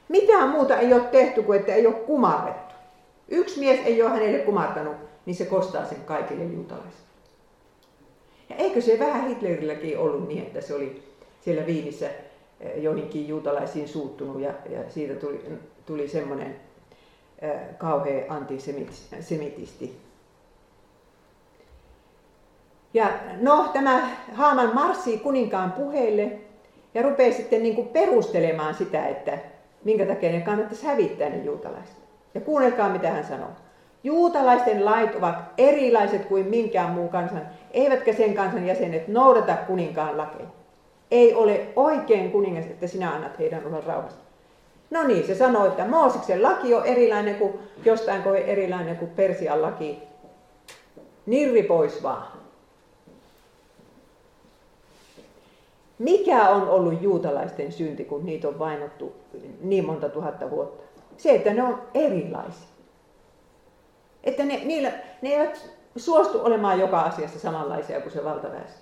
Mitään muuta ei ole tehty kuin että ei ole kumarrettu. Yksi mies ei ole hänelle kumartanut, niin se kostaa sen kaikille juutalaisille. Ja eikö se vähän Hitlerilläkin ollut niin, että se oli siellä Viinissä eh, joihinkin juutalaisiin suuttunut ja, ja siitä tuli, tuli semmoinen äh, kauhea antisemitisti. Ja no, tämä Haaman marssii kuninkaan puheille ja rupeaa sitten niin kuin perustelemaan sitä, että minkä takia ne kannattaisi hävittää ne juutalaiset. Ja kuunnelkaa, mitä hän sanoo. Juutalaisten lait ovat erilaiset kuin minkään muun kansan, eivätkä sen kansan jäsenet noudata kuninkaan lakeja. Ei ole oikein kuningas, että sinä annat heidän olla rauhassa. No niin, se sanoo, että Mooseksen laki on erilainen kuin jostain kuin erilainen kuin Persian laki. Nirri pois vaan. Mikä on ollut juutalaisten synti, kun niitä on vainottu niin monta tuhatta vuotta? Se, että ne on erilaisia. Että ne, niillä, ne eivät suostu olemaan joka asiassa samanlaisia kuin se valtaväestö.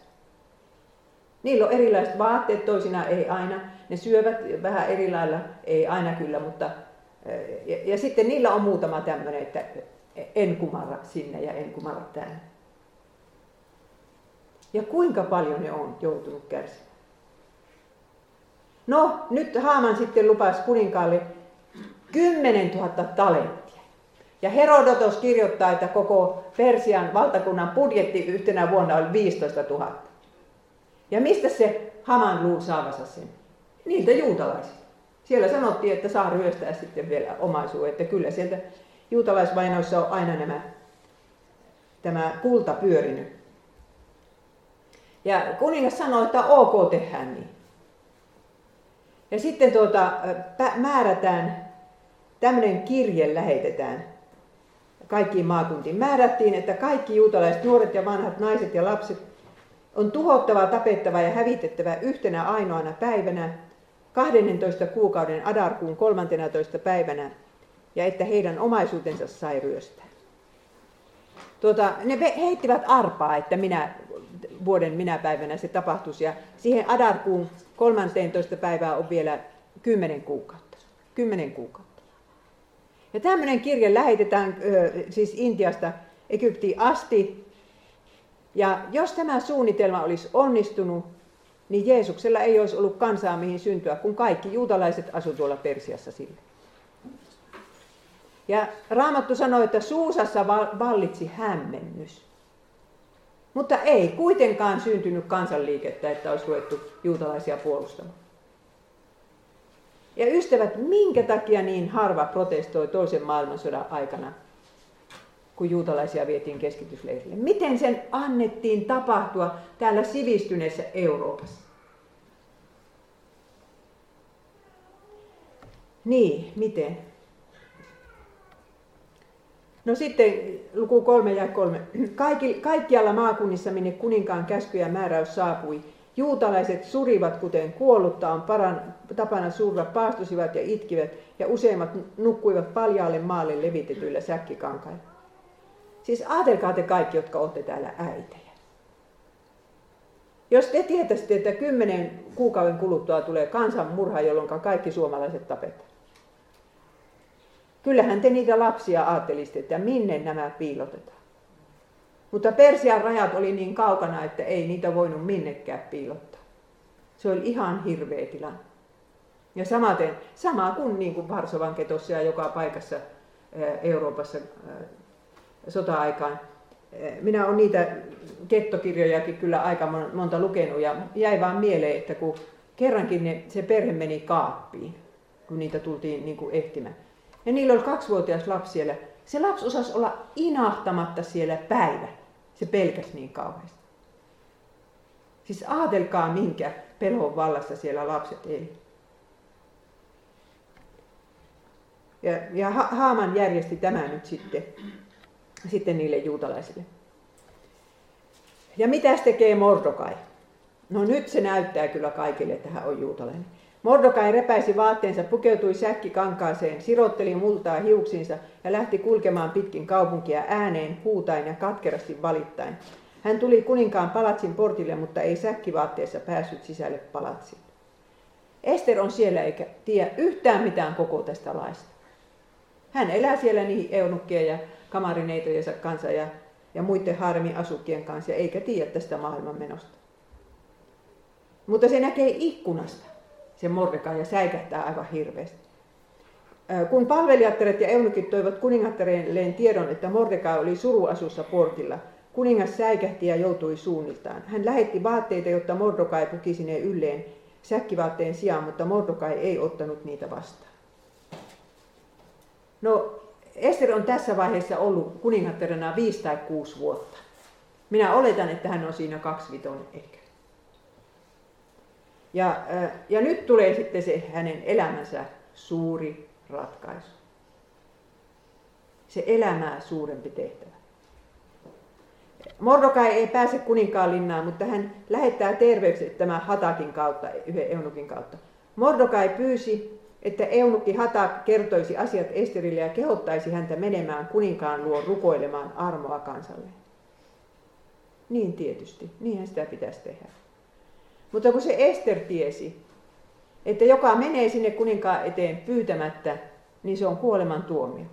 Niillä on erilaiset vaatteet, toisinaan ei aina. Ne syövät vähän eri lailla, ei aina kyllä, mutta... Ja, ja sitten niillä on muutama tämmöinen, että en kumarra sinne ja en kumarra tänne. Ja kuinka paljon ne on joutunut kärsimään. No, nyt Haaman sitten lupasi kuninkaalle 10 000 talenttia. Ja Herodotos kirjoittaa, että koko Persian valtakunnan budjetti yhtenä vuonna oli 15 000. Ja mistä se Haman luuli saavansa sen? Niiltä juutalaisilta. Siellä sanottiin, että saa ryöstää sitten vielä omaisuuden, että kyllä sieltä juutalaisvainoissa on aina nämä, tämä kulta pyörinyt. Ja kuningas sanoi, että ok tehdään niin. Ja sitten tuota, määrätään, tämmöinen kirje lähetetään kaikkiin maakuntiin. Määrättiin, että kaikki juutalaiset, nuoret ja vanhat, naiset ja lapset on tuhottava, tapettava ja hävitettävä yhtenä ainoana päivänä, 12 kuukauden Adarkuun 13. päivänä, ja että heidän omaisuutensa sai ryöstää. Tuota, ne heittivät arpaa, että minä, vuoden minä päivänä se tapahtuisi, ja siihen Adarkuun 13. päivää on vielä 10 kuukautta. 10 kuukautta. Ja tämmöinen kirje lähetetään siis Intiasta Egyptiin asti. Ja jos tämä suunnitelma olisi onnistunut, niin Jeesuksella ei olisi ollut kansaa mihin syntyä, kun kaikki juutalaiset asuivat tuolla Persiassa sille. Ja Raamattu sanoi, että Suusassa vallitsi hämmennys. Mutta ei kuitenkaan syntynyt kansanliikettä, että olisi ruvettu juutalaisia puolustamaan. Ja ystävät, minkä takia niin harva protestoi toisen maailmansodan aikana, kun juutalaisia vietiin keskitysleirille? Miten sen annettiin tapahtua täällä sivistyneessä Euroopassa? Niin, miten? No sitten luku kolme ja kolme. Kaikki, kaikkialla maakunnissa, minne kuninkaan käsky ja määräys saapui, juutalaiset surivat, kuten kuollutta on paran, tapana surra, paastusivat ja itkivät, ja useimmat nukkuivat paljaalle maalle levitetyillä säkkikankailla. Siis ajatelkaa te kaikki, jotka olette täällä äitejä. Jos te tietäisitte, että kymmenen kuukauden kuluttua tulee kansanmurha, jolloin kaikki suomalaiset tapetaan. Kyllähän te niitä lapsia ajattelisitte, että minne nämä piilotetaan. Mutta Persian rajat oli niin kaukana, että ei niitä voinut minnekään piilottaa. Se oli ihan hirveä tilanne. Ja samaten, sama kuin, niin kuin Varsovan ketossa ja joka paikassa Euroopassa sota-aikaan. Minä olen niitä kettokirjojakin kyllä aika monta lukenut ja jäi vaan mieleen, että kun kerrankin ne, se perhe meni kaappiin, kun niitä tultiin niin kuin ehtimään. Ja niillä oli kaksivuotias lapsi siellä. Se lapsi osasi olla inahtamatta siellä päivä. Se pelkäsi niin kauheasti. Siis ajatelkaa, minkä pelon vallassa siellä lapset eli. Ja, ja Haaman järjesti tämän nyt sitten, sitten niille juutalaisille. Ja mitä tekee Mordokai? No nyt se näyttää kyllä kaikille, että hän on juutalainen. Mordokai repäisi vaatteensa, pukeutui säkkikankaaseen, sirotteli multaa hiuksinsa ja lähti kulkemaan pitkin kaupunkia ääneen, huutain ja katkerasti valittain. Hän tuli kuninkaan palatsin portille, mutta ei säkkivaatteessa päässyt sisälle palatsiin. Ester on siellä eikä tiedä yhtään mitään koko tästä laista. Hän elää siellä niihin eunukkien ja kamarineitojensa kanssa ja, ja muiden harmi-asukkien kanssa, eikä tiedä tästä maailmanmenosta. Mutta se näkee ikkunasta se Mordekai ja säikähtää aivan hirveästi. Kun palvelijattaret ja eunukit toivat kuningattareen tiedon, että Mordekai oli suruasussa portilla, kuningas säikähti ja joutui suunniltaan. Hän lähetti vaatteita, jotta Mordokai pukisi ne ylleen säkkivaatteen sijaan, mutta Mordokai ei ottanut niitä vastaan. No, Ester on tässä vaiheessa ollut kuningattarena viisi tai kuusi vuotta. Minä oletan, että hän on siinä kaksi viton ehkä. Ja, ja nyt tulee sitten se hänen elämänsä suuri ratkaisu. Se elämää suurempi tehtävä. Mordokai ei pääse kuninkaan linnaan, mutta hän lähettää terveykset tämän Hatakin kautta, yhden eunukin kautta. Mordokai pyysi, että eunukki Hatak kertoisi asiat Esterille ja kehottaisi häntä menemään kuninkaan luo rukoilemaan armoa kansalle. Niin tietysti, niinhän sitä pitäisi tehdä. Mutta kun se Ester tiesi, että joka menee sinne kuninkaan eteen pyytämättä, niin se on kuoleman tuomio.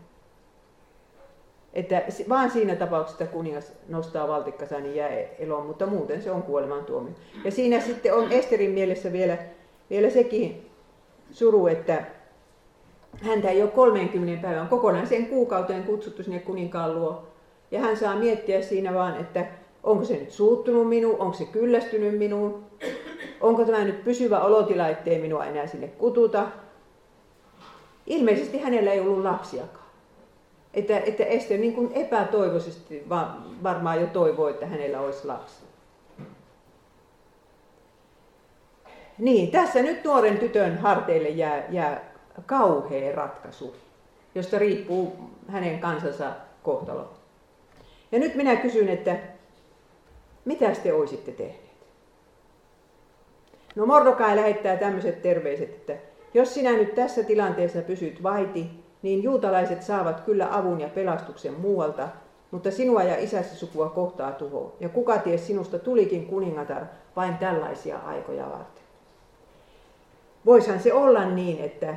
Että vaan siinä tapauksessa, että kuningas nostaa valtikkansa, niin jää eloon, mutta muuten se on kuoleman tuomio. Ja siinä sitten on Esterin mielessä vielä, vielä sekin suru, että häntä ei ole 30 päivän kokonaiseen kuukauteen kutsuttu sinne kuninkaan luo. Ja hän saa miettiä siinä vaan, että onko se nyt suuttunut minuun, onko se kyllästynyt minuun, onko tämä nyt pysyvä olotila, ettei minua enää sinne kututa. Ilmeisesti hänellä ei ollut lapsiakaan. Että, että Ester niin kuin epätoivoisesti varmaan jo toivoi, että hänellä olisi lapsi. Niin, tässä nyt nuoren tytön harteille jää, jää kauhea ratkaisu, josta riippuu hänen kansansa kohtalo. Ja nyt minä kysyn, että mitä te olisitte tehneet? No Mordokai lähettää tämmöiset terveiset, että jos sinä nyt tässä tilanteessa pysyt vaiti, niin juutalaiset saavat kyllä avun ja pelastuksen muualta, mutta sinua ja isäsi sukua kohtaa tuho. Ja kuka ties sinusta tulikin kuningatar vain tällaisia aikoja varten. Voishan se olla niin, että,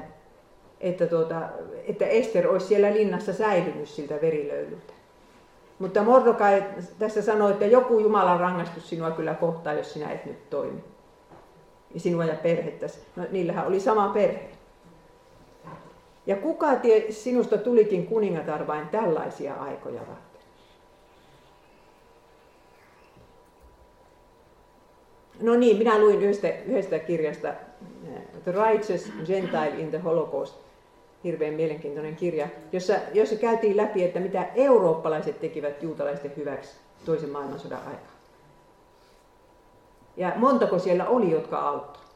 että, tuota, että Ester olisi siellä linnassa säilynyt siltä verilöylyltä. Mutta Mordokai tässä sanoi, että joku Jumalan rangaistus sinua kyllä kohtaa, jos sinä et nyt toimi sinua ja perhettäsi. No, niillähän oli sama perhe. Ja kuka tie sinusta tulikin kuningatar vain tällaisia aikoja varten? No niin, minä luin yhdestä, yhdestä kirjasta The Righteous Gentile in the Holocaust, hirveän mielenkiintoinen kirja, jossa, jossa käytiin läpi, että mitä eurooppalaiset tekivät juutalaisten hyväksi toisen maailmansodan aikaa. Ja montako siellä oli, jotka auttoivat.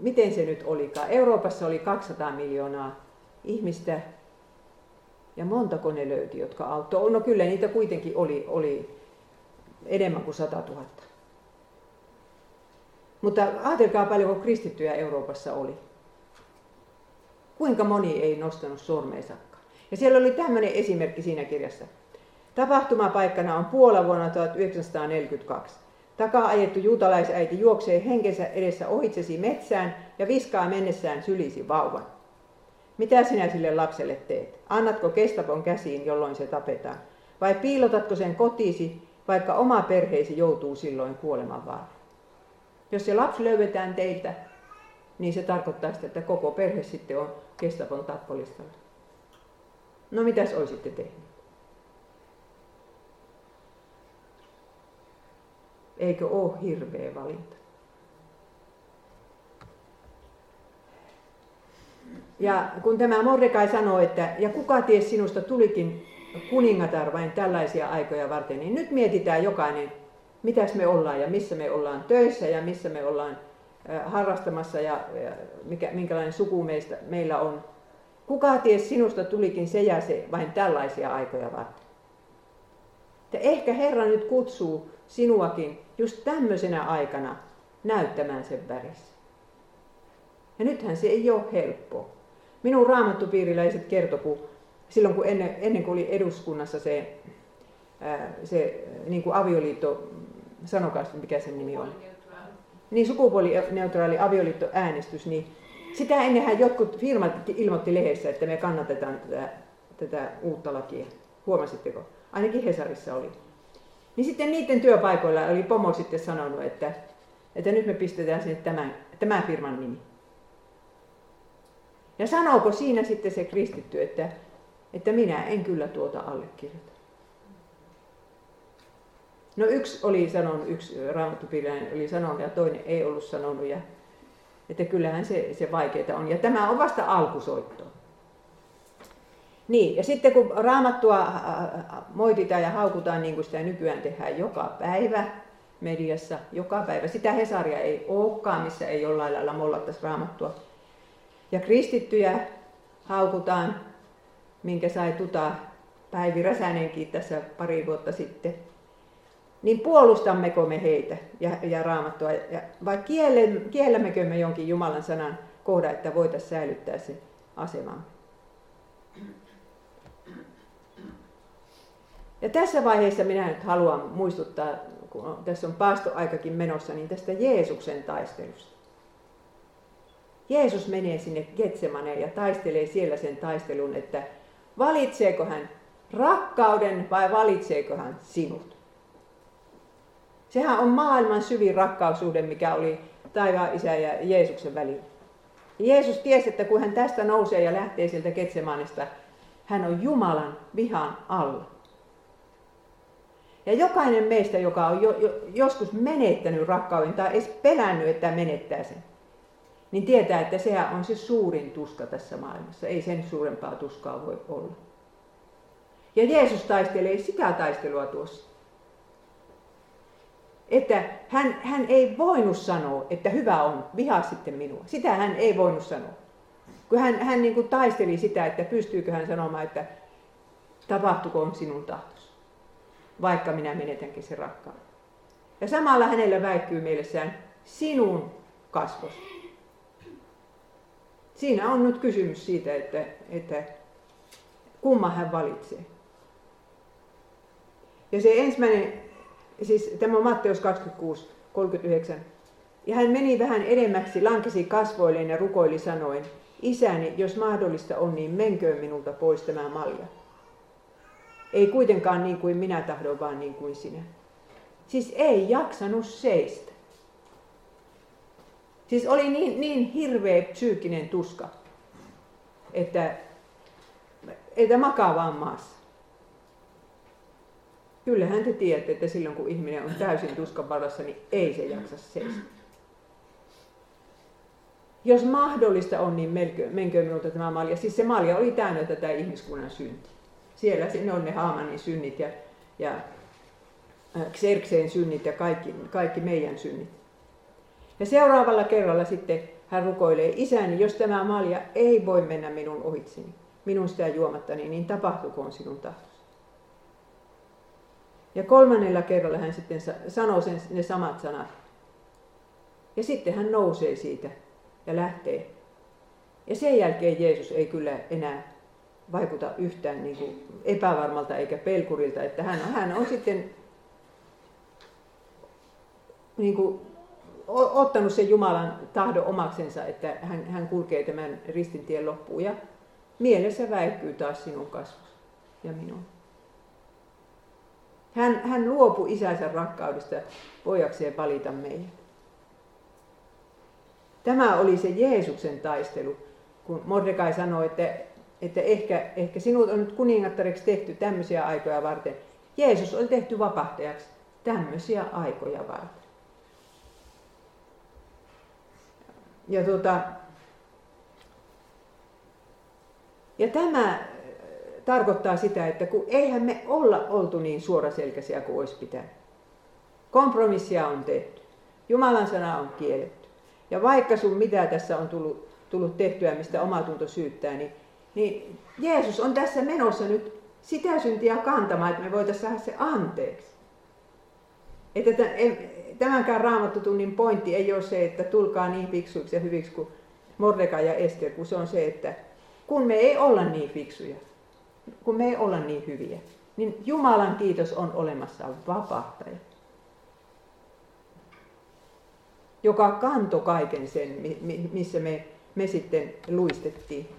Miten se nyt olikaan? Euroopassa oli 200 miljoonaa ihmistä, ja montako ne löyti, jotka auttoivat? No kyllä niitä kuitenkin oli, oli enemmän kuin 100 000. Mutta ajatelkaa paljonko kristittyjä Euroopassa oli. Kuinka moni ei nostanut sormeensakaan. Ja siellä oli tämmöinen esimerkki siinä kirjassa. Tapahtumapaikkana on Puola vuonna 1942. Takaa ajettu juutalaisäiti juoksee henkensä edessä ohitsesi metsään ja viskaa mennessään sylisi vauvan. Mitä sinä sille lapselle teet? Annatko kestapon käsiin, jolloin se tapetaan? Vai piilotatko sen kotiisi, vaikka oma perheesi joutuu silloin kuoleman vaaraan? Jos se lapsi löydetään teiltä, niin se tarkoittaa sitä, että koko perhe sitten on kestävän tappolistalla. No mitäs olisitte tehneet? Eikö ole hirveä valinta? Ja kun tämä Mordekai sanoi, että ja kuka ties sinusta tulikin kuningatar vain tällaisia aikoja varten, niin nyt mietitään jokainen mitäs me ollaan ja missä me ollaan töissä ja missä me ollaan harrastamassa ja, ja mikä, minkälainen suku meistä, meillä on. Kuka ties sinusta tulikin se ja se vain tällaisia aikoja varten. Että ehkä Herra nyt kutsuu sinuakin just tämmöisenä aikana näyttämään sen värissä. Ja nythän se ei ole helppo. Minun raamattupiiriläiset kertoi, kun silloin kun ennen, ennen kuin oli eduskunnassa se, ää, se niin kuin avioliitto sanokaa mikä sen nimi on. Niin, sukupuolineutraali avioliittoäänestys, niin sitä ennenhän jotkut firmat ilmoitti lehdessä, että me kannatetaan tätä, tätä uutta lakia. Huomasitteko? Ainakin Hesarissa oli. Niin sitten niiden työpaikoilla oli pomo sitten sanonut, että, että nyt me pistetään sinne tämän, tämän firman nimi. Ja sanooko siinä sitten se kristitty, että, että minä en kyllä tuota allekirjoita. No yksi oli sanonut, yksi raamattupiiriläinen oli sanonut ja toinen ei ollut sanonut. Ja, että kyllähän se, se vaikeaa on. Ja tämä on vasta alkusoitto. Niin, ja sitten kun raamattua moititaan ja haukutaan niin kuin sitä nykyään tehdään joka päivä mediassa, joka päivä. Sitä Hesaria ei olekaan, missä ei jollain lailla mollattaisi raamattua. Ja kristittyjä haukutaan, minkä sai tuta Päivi Räsänenkin tässä pari vuotta sitten niin puolustammeko me heitä ja, ja raamattua, ja, vai kiellämmekö me jonkin Jumalan sanan kohda, että voitaisiin säilyttää se asemamme. Ja tässä vaiheessa minä nyt haluan muistuttaa, kun tässä on paastoaikakin menossa, niin tästä Jeesuksen taistelusta. Jeesus menee sinne Getsemaneen ja taistelee siellä sen taistelun, että valitseeko hän rakkauden vai valitseeko hän sinut. Sehän on maailman syvin rakkaussuhde, mikä oli taivaan isä ja Jeesuksen välillä. Jeesus tiesi, että kun hän tästä nousee ja lähtee sieltä Ketsemanista, hän on Jumalan vihan alla. Ja jokainen meistä, joka on jo, jo, joskus menettänyt rakkauden tai edes pelännyt, että menettää sen, niin tietää, että sehän on se suurin tuska tässä maailmassa. Ei sen suurempaa tuskaa voi olla. Ja Jeesus taistelee sitä taistelua tuossa. Että hän, hän ei voinut sanoa, että hyvä on, vihaa sitten minua. Sitä hän ei voinut sanoa. Kun hän, hän niin kuin taisteli sitä, että pystyykö hän sanomaan, että tapahtukoon sinun tahtos, vaikka minä menetänkin sen rakkauden. Ja samalla hänellä väikkyy mielessään sinun kasvos. Siinä on nyt kysymys siitä, että, että kumma hän valitsee. Ja se ensimmäinen siis tämä on Matteus 26, 39. Ja hän meni vähän edemmäksi, lankesi kasvoilleen ja rukoili sanoen, Isäni, jos mahdollista on, niin menköön minulta pois tämä malja. Ei kuitenkaan niin kuin minä tahdon, vaan niin kuin sinä. Siis ei jaksanut seistä. Siis oli niin, niin hirveä psyykkinen tuska. että, että makaa vaan maassa. Kyllähän te tiedätte, että silloin kun ihminen on täysin tuskan varassa, niin ei se jaksa seistä. Jos mahdollista on, niin menkö minulta tämä malja. Siis se malja oli täynnä tätä ihmiskunnan syntiä. Siellä sinne on ne Haamanin synnit ja, ja Xerxeen synnit ja kaikki, kaikki meidän synnit. Ja seuraavalla kerralla sitten hän rukoilee, isäni, jos tämä malja ei voi mennä minun ohitseni, minun sitä juomattani, niin tapahtukoon sinun tahtosi. Ja kolmannella kerralla hän sitten sanoo sen, ne samat sanat. Ja sitten hän nousee siitä ja lähtee. Ja sen jälkeen Jeesus ei kyllä enää vaikuta yhtään niin kuin epävarmalta eikä pelkurilta, että hän, hän on sitten niin kuin, ottanut sen Jumalan tahdon omaksensa, että hän, hän kulkee tämän ristintien loppuun ja mielessä väikkyy taas sinun kasvus ja minun. Hän, hän luopui isänsä rakkaudesta pojakseen valita meidät. Tämä oli se Jeesuksen taistelu, kun Mordekai sanoi, että, että ehkä, ehkä sinut on nyt kuningattareksi tehty tämmöisiä aikoja varten. Jeesus oli tehty vapahtajaksi tämmöisiä aikoja varten. Ja, tuota, ja tämä tarkoittaa sitä, että kun eihän me olla oltu niin suoraselkäisiä kuin olisi pitänyt. Kompromissia on tehty. Jumalan sana on kielletty. Ja vaikka sun mitä tässä on tullut, tullut tehtyä, mistä oma tunto syyttää, niin, niin Jeesus on tässä menossa nyt sitä syntiä kantamaan, että me voitaisiin saada se anteeksi. Että tämänkään raamattotunnin pointti ei ole se, että tulkaa niin fiksuiksi ja hyviksi kuin Mordeka ja Ester, kun se on se, että kun me ei olla niin fiksuja, kun me ei olla niin hyviä, niin Jumalan kiitos on olemassa vapahtaja, joka kanto kaiken sen, missä me, me sitten luistettiin.